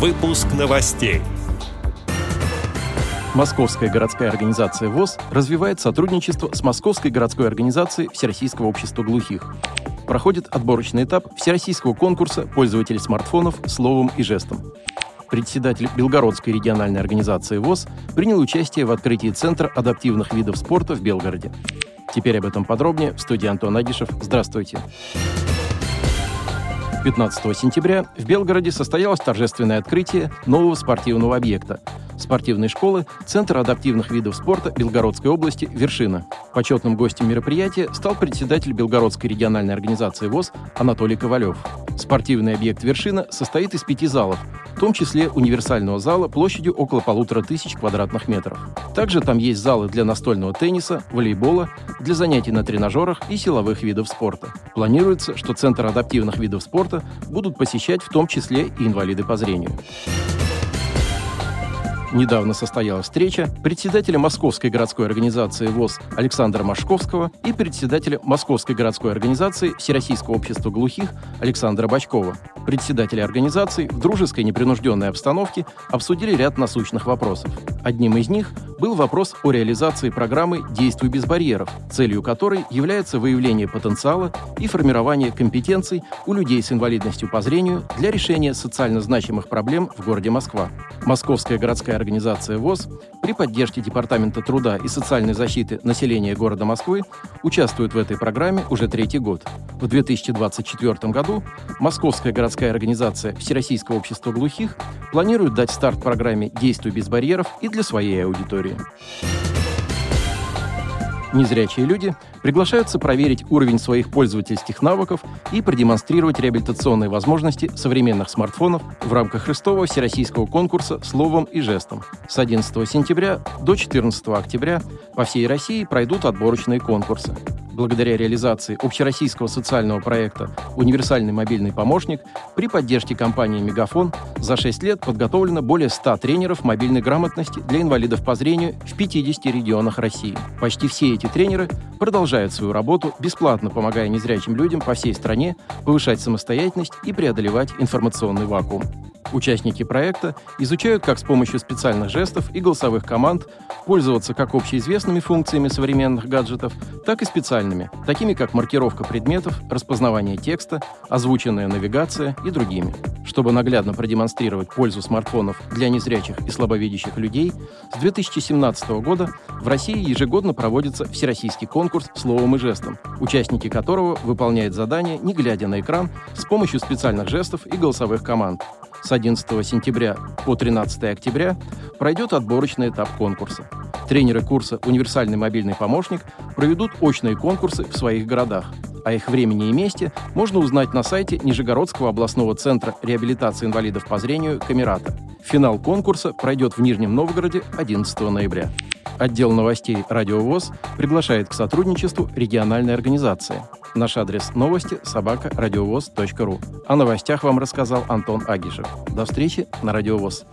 Выпуск новостей. Московская городская организация ВОЗ развивает сотрудничество с Московской городской организацией Всероссийского общества глухих. Проходит отборочный этап Всероссийского конкурса пользователей смартфонов словом и жестом. Председатель Белгородской региональной организации ВОЗ принял участие в открытии Центра адаптивных видов спорта в Белгороде. Теперь об этом подробнее в студии Антон Агишев. Здравствуйте. 15 сентября в Белгороде состоялось торжественное открытие нового спортивного объекта – спортивной школы Центр адаптивных видов спорта Белгородской области «Вершина». Почетным гостем мероприятия стал председатель Белгородской региональной организации ВОЗ Анатолий Ковалев. Спортивный объект «Вершина» состоит из пяти залов, в том числе универсального зала площадью около полутора тысяч квадратных метров. Также там есть залы для настольного тенниса, волейбола, для занятий на тренажерах и силовых видов спорта. Планируется, что Центр адаптивных видов спорта будут посещать в том числе и инвалиды по зрению. Недавно состоялась встреча председателя Московской городской организации ВОЗ Александра Машковского и председателя Московской городской организации Всероссийского общества глухих Александра Бачкова. Председатели организации в дружеской непринужденной обстановке обсудили ряд насущных вопросов. Одним из них был вопрос о реализации программы «Действуй без барьеров», целью которой является выявление потенциала и формирование компетенций у людей с инвалидностью по зрению для решения социально значимых проблем в городе Москва. Московская городская организация ВОЗ при поддержке Департамента труда и социальной защиты населения города Москвы участвует в этой программе уже третий год. В 2024 году Московская городская организация Всероссийского общества глухих планирует дать старт программе «Действуй без барьеров» и для своей аудитории. Незрячие люди приглашаются проверить уровень своих пользовательских навыков и продемонстрировать реабилитационные возможности современных смартфонов в рамках Христового всероссийского конкурса «Словом и жестом». С 11 сентября до 14 октября по всей России пройдут отборочные конкурсы благодаря реализации общероссийского социального проекта «Универсальный мобильный помощник» при поддержке компании «Мегафон» за 6 лет подготовлено более 100 тренеров мобильной грамотности для инвалидов по зрению в 50 регионах России. Почти все эти тренеры продолжают свою работу, бесплатно помогая незрячим людям по всей стране повышать самостоятельность и преодолевать информационный вакуум. Участники проекта изучают, как с помощью специальных жестов и голосовых команд пользоваться как общеизвестными функциями современных гаджетов, так и специальными, такими как маркировка предметов, распознавание текста, озвученная навигация и другими. Чтобы наглядно продемонстрировать пользу смартфонов для незрячих и слабовидящих людей, с 2017 года в России ежегодно проводится всероссийский конкурс словом и жестом, участники которого выполняют задания, не глядя на экран, с помощью специальных жестов и голосовых команд. С 11 сентября по 13 октября пройдет отборочный этап конкурса. Тренеры курса «Универсальный мобильный помощник» проведут очные конкурсы в своих городах. О их времени и месте можно узнать на сайте Нижегородского областного центра реабилитации инвалидов по зрению «Камерата». Финал конкурса пройдет в Нижнем Новгороде 11 ноября. Отдел новостей «Радио ВОЗ» приглашает к сотрудничеству региональной организации – Наш адрес новости – собака ру. О новостях вам рассказал Антон Агишев. До встречи на Радиовоз.